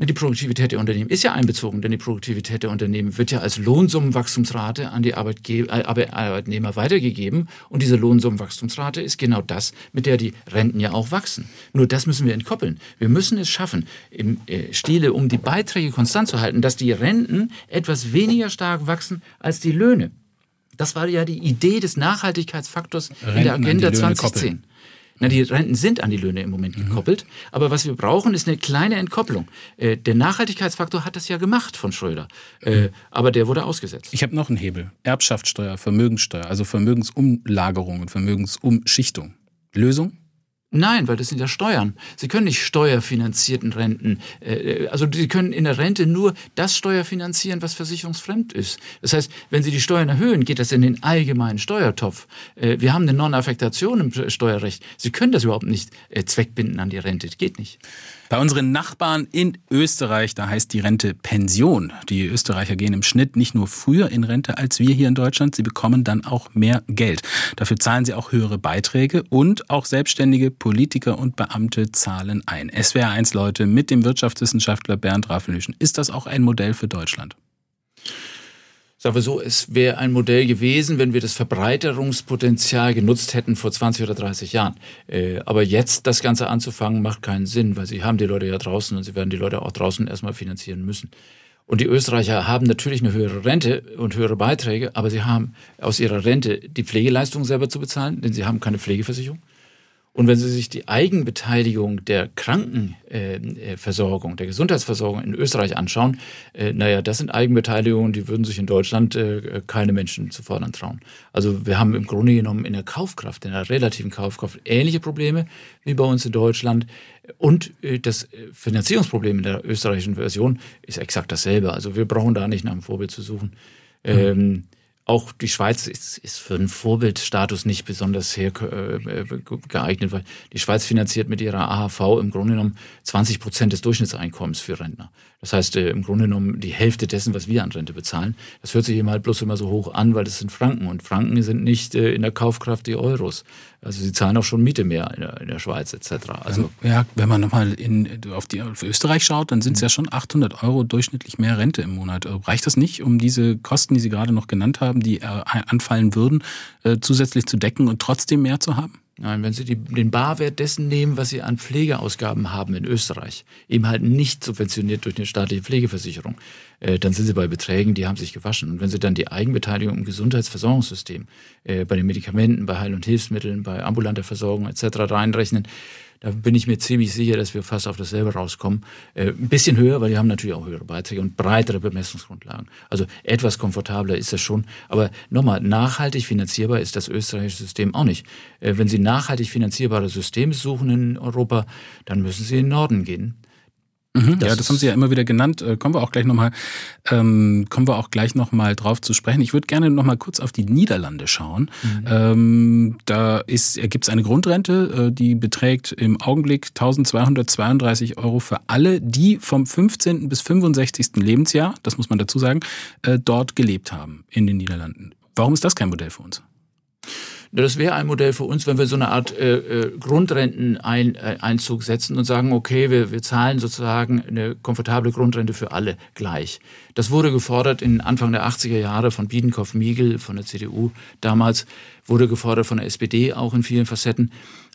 Die Produktivität der Unternehmen ist ja einbezogen, denn die Produktivität der Unternehmen wird ja als Lohnsummenwachstumsrate an die Arbeitge äh, Arbeitnehmer weitergegeben. Und diese Lohnsummenwachstumsrate ist genau das, mit der die Renten ja auch wachsen. Nur das müssen wir entkoppeln. Wir müssen es schaffen, im äh, Stile, um die Beiträge konstant zu halten, dass die Renten etwas weniger stark wachsen als die Löhne. Das war ja die Idee des Nachhaltigkeitsfaktors Renten in der Agenda 2010. Koppeln. Na, die Renten sind an die Löhne im Moment mhm. gekoppelt. Aber was wir brauchen, ist eine kleine Entkopplung. Äh, der Nachhaltigkeitsfaktor hat das ja gemacht von Schröder. Äh, mhm. aber der wurde ausgesetzt. Ich habe noch einen Hebel. Erbschaftssteuer, Vermögenssteuer, also Vermögensumlagerung und Vermögensumschichtung. Lösung? Nein, weil das sind ja Steuern. Sie können nicht steuerfinanzierten Renten, äh, also Sie können in der Rente nur das steuerfinanzieren, was versicherungsfremd ist. Das heißt, wenn Sie die Steuern erhöhen, geht das in den allgemeinen Steuertopf. Äh, wir haben eine Non-Affektation im Steuerrecht. Sie können das überhaupt nicht äh, zweckbinden an die Rente. Das geht nicht. Bei unseren Nachbarn in Österreich, da heißt die Rente Pension. Die Österreicher gehen im Schnitt nicht nur früher in Rente als wir hier in Deutschland, sie bekommen dann auch mehr Geld. Dafür zahlen sie auch höhere Beiträge und auch selbstständige Politiker und Beamte zahlen ein. SWR1 Leute mit dem Wirtschaftswissenschaftler Bernd Raffelüschen. Ist das auch ein Modell für Deutschland? sagen wir so, es wäre ein Modell gewesen, wenn wir das Verbreiterungspotenzial genutzt hätten vor 20 oder 30 Jahren. Äh, aber jetzt das Ganze anzufangen, macht keinen Sinn, weil sie haben die Leute ja draußen und sie werden die Leute auch draußen erstmal finanzieren müssen. Und die Österreicher haben natürlich eine höhere Rente und höhere Beiträge, aber sie haben aus ihrer Rente die Pflegeleistung selber zu bezahlen, denn sie haben keine Pflegeversicherung. Und wenn Sie sich die Eigenbeteiligung der Krankenversorgung, der Gesundheitsversorgung in Österreich anschauen, äh, naja, das sind Eigenbeteiligungen, die würden sich in Deutschland äh, keine Menschen zu fordern trauen. Also wir haben im Grunde genommen in der Kaufkraft, in der relativen Kaufkraft ähnliche Probleme wie bei uns in Deutschland. Und äh, das Finanzierungsproblem in der österreichischen Version ist exakt dasselbe. Also wir brauchen da nicht nach einem Vorbild zu suchen. Mhm. Ähm, auch die Schweiz ist, ist für einen Vorbildstatus nicht besonders her, äh, geeignet, weil die Schweiz finanziert mit ihrer AHV im Grunde genommen 20 Prozent des Durchschnittseinkommens für Rentner. Das heißt, äh, im Grunde genommen die Hälfte dessen, was wir an Rente bezahlen. Das hört sich eben halt bloß immer so hoch an, weil das sind Franken. Und Franken sind nicht äh, in der Kaufkraft die Euros. Also sie zahlen auch schon Miete mehr in der, in der Schweiz etc. Also ja, wenn man nochmal auf, die, auf Österreich schaut, dann sind es ja schon 800 Euro durchschnittlich mehr Rente im Monat. Äh, reicht das nicht, um diese Kosten, die Sie gerade noch genannt haben, die anfallen würden, zusätzlich zu decken und trotzdem mehr zu haben? Nein, wenn Sie die, den Barwert dessen nehmen, was Sie an Pflegeausgaben haben in Österreich, eben halt nicht subventioniert durch eine staatliche Pflegeversicherung, äh, dann sind Sie bei Beträgen, die haben sich gewaschen. Und wenn Sie dann die Eigenbeteiligung im Gesundheitsversorgungssystem, äh, bei den Medikamenten, bei Heil- und Hilfsmitteln, bei ambulanter Versorgung etc. reinrechnen, da bin ich mir ziemlich sicher, dass wir fast auf dasselbe rauskommen. Äh, ein bisschen höher, weil wir haben natürlich auch höhere Beiträge und breitere Bemessungsgrundlagen. Also etwas komfortabler ist das schon. Aber nochmal, nachhaltig finanzierbar ist das österreichische System auch nicht. Wenn Sie nachhaltig finanzierbare Systeme suchen in Europa, dann müssen Sie in den Norden gehen. Mhm, das ja, das haben Sie ja immer wieder genannt. Äh, kommen wir auch gleich nochmal, ähm, kommen wir auch gleich noch mal drauf zu sprechen. Ich würde gerne nochmal kurz auf die Niederlande schauen. Mhm. Ähm, da ist, gibt es eine Grundrente, äh, die beträgt im Augenblick 1232 Euro für alle, die vom 15. bis 65. Lebensjahr, das muss man dazu sagen, äh, dort gelebt haben in den Niederlanden. Warum ist das kein Modell für uns? Das wäre ein Modell für uns, wenn wir so eine Art äh, äh, Grundrenteneinzug setzen und sagen, okay, wir, wir zahlen sozusagen eine komfortable Grundrente für alle gleich. Das wurde gefordert in Anfang der 80er Jahre von Biedenkopf-Miegel, von der CDU damals, wurde gefordert von der SPD auch in vielen Facetten.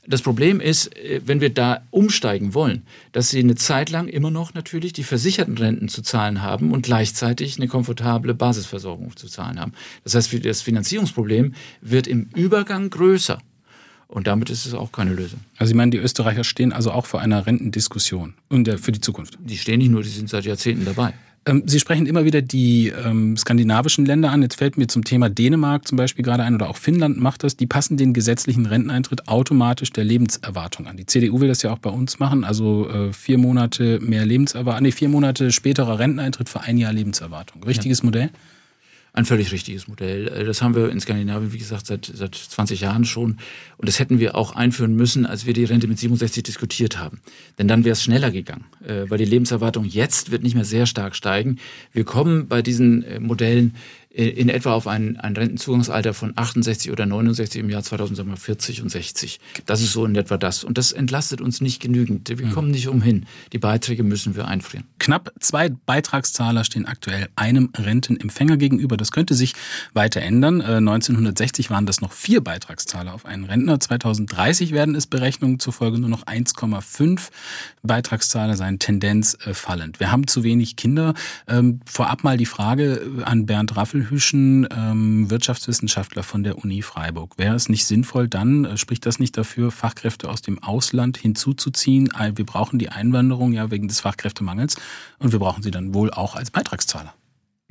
Das Problem ist, äh, wenn wir da umsteigen wollen, dass sie eine Zeit lang immer noch natürlich die versicherten Renten zu zahlen haben und gleichzeitig eine komfortable Basisversorgung zu zahlen haben. Das heißt, das Finanzierungsproblem wird im Übergang größer. Und damit ist es auch keine Lösung. Also Sie meinen, die Österreicher stehen also auch vor einer Rentendiskussion für die Zukunft? Die stehen nicht nur, die sind seit Jahrzehnten dabei. Ähm, Sie sprechen immer wieder die ähm, skandinavischen Länder an. Jetzt fällt mir zum Thema Dänemark zum Beispiel gerade ein oder auch Finnland macht das. Die passen den gesetzlichen Renteneintritt automatisch der Lebenserwartung an. Die CDU will das ja auch bei uns machen. Also äh, vier Monate mehr Lebenserwartung, nee, vier Monate späterer Renteneintritt für ein Jahr Lebenserwartung. Richtiges ja. Modell? Ein völlig richtiges Modell. Äh, das haben wir in Skandinavien, wie gesagt, seit, seit 20 Jahren schon. Und das hätten wir auch einführen müssen, als wir die Rente mit 67 diskutiert haben. Denn dann wäre es schneller gegangen, äh, weil die Lebenserwartung jetzt wird nicht mehr sehr stark steigen. Wir kommen bei diesen äh, Modellen in etwa auf ein, ein Rentenzugangsalter von 68 oder 69 im Jahr 2040 und 60. Das ist so in etwa das. Und das entlastet uns nicht genügend. Wir kommen nicht umhin. Die Beiträge müssen wir einfrieren. Knapp zwei Beitragszahler stehen aktuell einem Rentenempfänger gegenüber. Das könnte sich weiter ändern. 1960 äh, waren das noch vier Beitragszahler auf einen Rentner. 2030 werden es Berechnungen zufolge nur noch 1,5 Beitragszahler sein. Tendenz äh, fallend. Wir haben zu wenig Kinder. Ähm, vorab mal die Frage an Bernd Raffel. Hüschen, ähm, Wirtschaftswissenschaftler von der Uni Freiburg. Wäre es nicht sinnvoll, dann äh, spricht das nicht dafür, Fachkräfte aus dem Ausland hinzuzuziehen? Wir brauchen die Einwanderung ja wegen des Fachkräftemangels und wir brauchen sie dann wohl auch als Beitragszahler.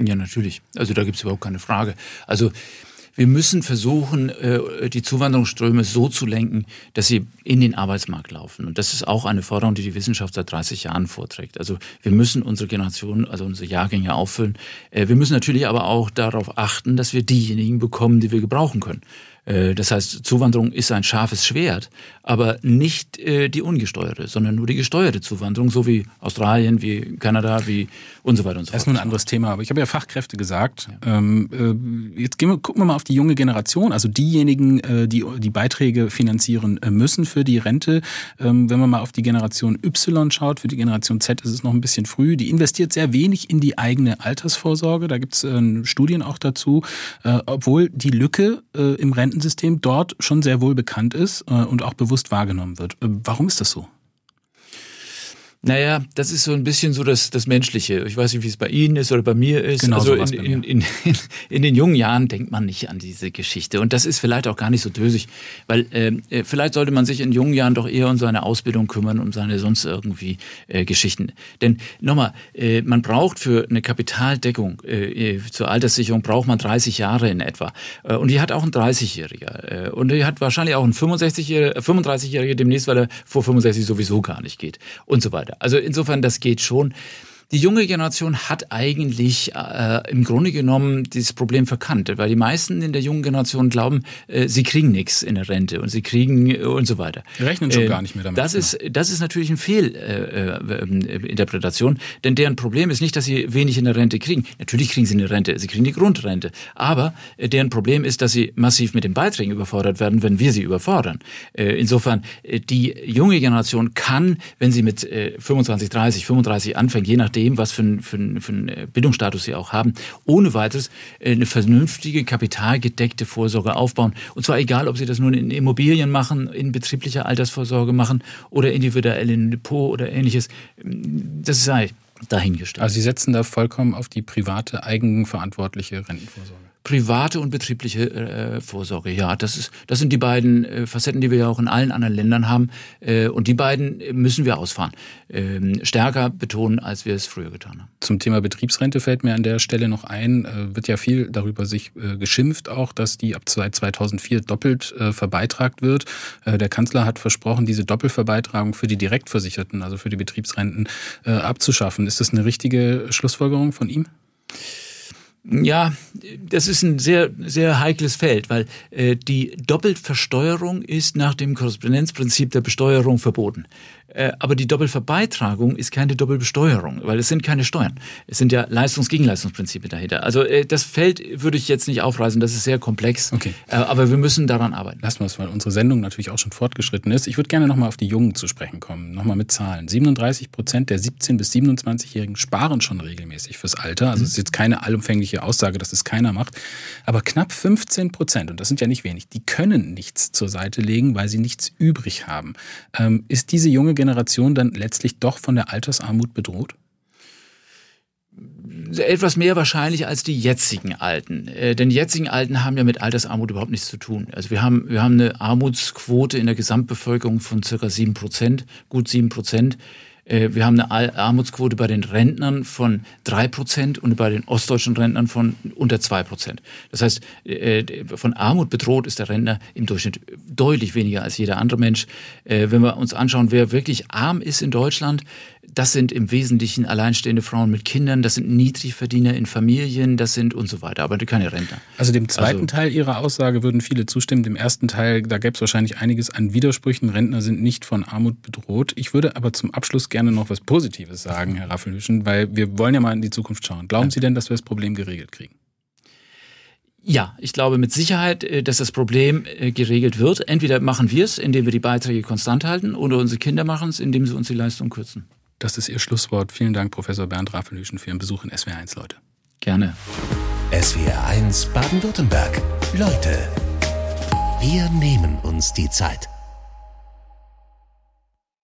Ja, natürlich. Also da gibt es überhaupt keine Frage. Also wir müssen versuchen, äh, die Zuwanderungsströme so zu lenken, dass sie in den Arbeitsmarkt laufen. Und das ist auch eine Forderung, die die Wissenschaft seit 30 Jahren vorträgt. Also wir müssen unsere Generation, also unsere Jahrgänge auffüllen. Äh, wir müssen natürlich aber auch darauf achten, dass wir diejenigen bekommen, die wir gebrauchen können. Äh, das heißt, Zuwanderung ist ein scharfes Schwert, aber nicht äh, die ungesteuerte, sondern nur die gesteuerte Zuwanderung, so wie Australien, wie Kanada, wie und so weiter und so fort. Das ist nur ein anderes Thema, aber ich habe ja Fachkräfte gesagt. Ja. Ähm, äh, jetzt wir, gucken wir mal auf die junge Generation, also diejenigen, äh, die die Beiträge finanzieren äh, müssen für die Rente. Ähm, wenn man mal auf die Generation Y schaut, für die Generation Z ist es noch ein bisschen früh. Die investiert sehr wenig in die eigene Altersvorsorge. Da gibt es Studien auch dazu, obwohl die Lücke im Renten Rentensystem dort schon sehr wohl bekannt ist äh, und auch bewusst wahrgenommen wird. Äh, warum ist das so? Naja, das ist so ein bisschen so das, das Menschliche. Ich weiß nicht, wie es bei Ihnen ist oder bei mir ist. Genau also in, in, in, in, den jungen Jahren denkt man nicht an diese Geschichte. Und das ist vielleicht auch gar nicht so dösig, weil ähm, äh, vielleicht sollte man sich in jungen Jahren doch eher um seine Ausbildung kümmern, um seine sonst irgendwie äh, Geschichten. Denn nochmal, äh, man braucht für eine Kapitaldeckung äh, äh zur Alterssicherung braucht man 30 Jahre in etwa. Äh, und die hat auch ein 30-Jähriger. Äh, und die hat wahrscheinlich auch ein 65-Jähriger, 35-Jähriger demnächst, weil er vor 65 sowieso gar nicht geht. Und so weiter. Also insofern, das geht schon. Die junge Generation hat eigentlich äh, im Grunde genommen dieses Problem verkannt, weil die meisten in der jungen Generation glauben, äh, sie kriegen nichts in der Rente und sie kriegen äh, und so weiter. Die rechnen schon äh, gar nicht mehr damit. Das ist, das ist natürlich eine Fehlinterpretation, äh, äh, denn deren Problem ist nicht, dass sie wenig in der Rente kriegen. Natürlich kriegen sie eine Rente, sie kriegen die Grundrente, aber deren Problem ist, dass sie massiv mit den Beiträgen überfordert werden, wenn wir sie überfordern. Insofern, die junge Generation kann, wenn sie mit äh, 25, 30, 35 anfängt, je nachdem, nachdem, was für, ein, für, für einen Bildungsstatus sie auch haben, ohne weiteres eine vernünftige, kapitalgedeckte Vorsorge aufbauen. Und zwar egal, ob sie das nun in Immobilien machen, in betrieblicher Altersvorsorge machen oder individuell in Depot oder ähnliches. Das sei dahingestellt. Also Sie setzen da vollkommen auf die private, eigenverantwortliche Rentenvorsorge private und betriebliche äh, Vorsorge. Ja, das ist, das sind die beiden äh, Facetten, die wir ja auch in allen anderen Ländern haben. Äh, und die beiden müssen wir ausfahren, ähm, stärker betonen, als wir es früher getan haben. Zum Thema Betriebsrente fällt mir an der Stelle noch ein, äh, wird ja viel darüber sich äh, geschimpft, auch, dass die ab 2004 doppelt äh, verbeitragt wird. Äh, der Kanzler hat versprochen, diese Doppelverbeitragung für die Direktversicherten, also für die Betriebsrenten, äh, abzuschaffen. Ist das eine richtige Schlussfolgerung von ihm? Ja, das ist ein sehr, sehr heikles Feld, weil äh, die Doppelversteuerung ist nach dem Korrespondenzprinzip der Besteuerung verboten. Äh, aber die Doppelverbeitragung ist keine Doppelbesteuerung, weil es sind keine Steuern. Es sind ja Leistungs-Gegenleistungsprinzipien dahinter. Also äh, das Feld würde ich jetzt nicht aufreißen, das ist sehr komplex. Okay. Äh, aber wir müssen daran arbeiten. Lassen wir es, weil unsere Sendung natürlich auch schon fortgeschritten ist. Ich würde gerne nochmal auf die Jungen zu sprechen kommen, nochmal mit Zahlen. 37 Prozent der 17- bis 27-Jährigen sparen schon regelmäßig fürs Alter. Also es ist jetzt keine allumfängliche Aussage, dass es keiner macht. Aber knapp 15 Prozent, und das sind ja nicht wenig, die können nichts zur Seite legen, weil sie nichts übrig haben. Ähm, ist diese junge Generation dann letztlich doch von der Altersarmut bedroht? etwas mehr wahrscheinlich als die jetzigen Alten. Äh, denn die jetzigen Alten haben ja mit Altersarmut überhaupt nichts zu tun. Also wir haben, wir haben eine Armutsquote in der Gesamtbevölkerung von circa sieben Prozent, gut sieben Prozent. Äh, wir haben eine Armutsquote bei den Rentnern von drei Prozent und bei den ostdeutschen Rentnern von unter zwei Prozent. Das heißt, äh, von Armut bedroht ist der Rentner im Durchschnitt deutlich weniger als jeder andere Mensch. Äh, wenn wir uns anschauen, wer wirklich arm ist in Deutschland, das sind im Wesentlichen alleinstehende Frauen mit Kindern, das sind Niedrigverdiener in Familien, das sind und so weiter, aber keine Rentner. Also dem zweiten also, Teil Ihrer Aussage würden viele zustimmen. Dem ersten Teil, da gäbe es wahrscheinlich einiges an Widersprüchen. Rentner sind nicht von Armut bedroht. Ich würde aber zum Abschluss gerne noch was Positives sagen, Herr Raffelhüschen, weil wir wollen ja mal in die Zukunft schauen. Glauben Sie denn, dass wir das Problem geregelt kriegen? Ja, ich glaube mit Sicherheit, äh, dass das Problem äh, geregelt wird. Entweder machen wir es, indem wir die Beiträge konstant halten, oder unsere Kinder machen es, indem sie uns die Leistung kürzen. Das ist Ihr Schlusswort. Vielen Dank, Professor Bernd Raffelhüschen, für Ihren Besuch in SWR1, Leute. Gerne. SWR1 Baden-Württemberg. Leute, wir nehmen uns die Zeit.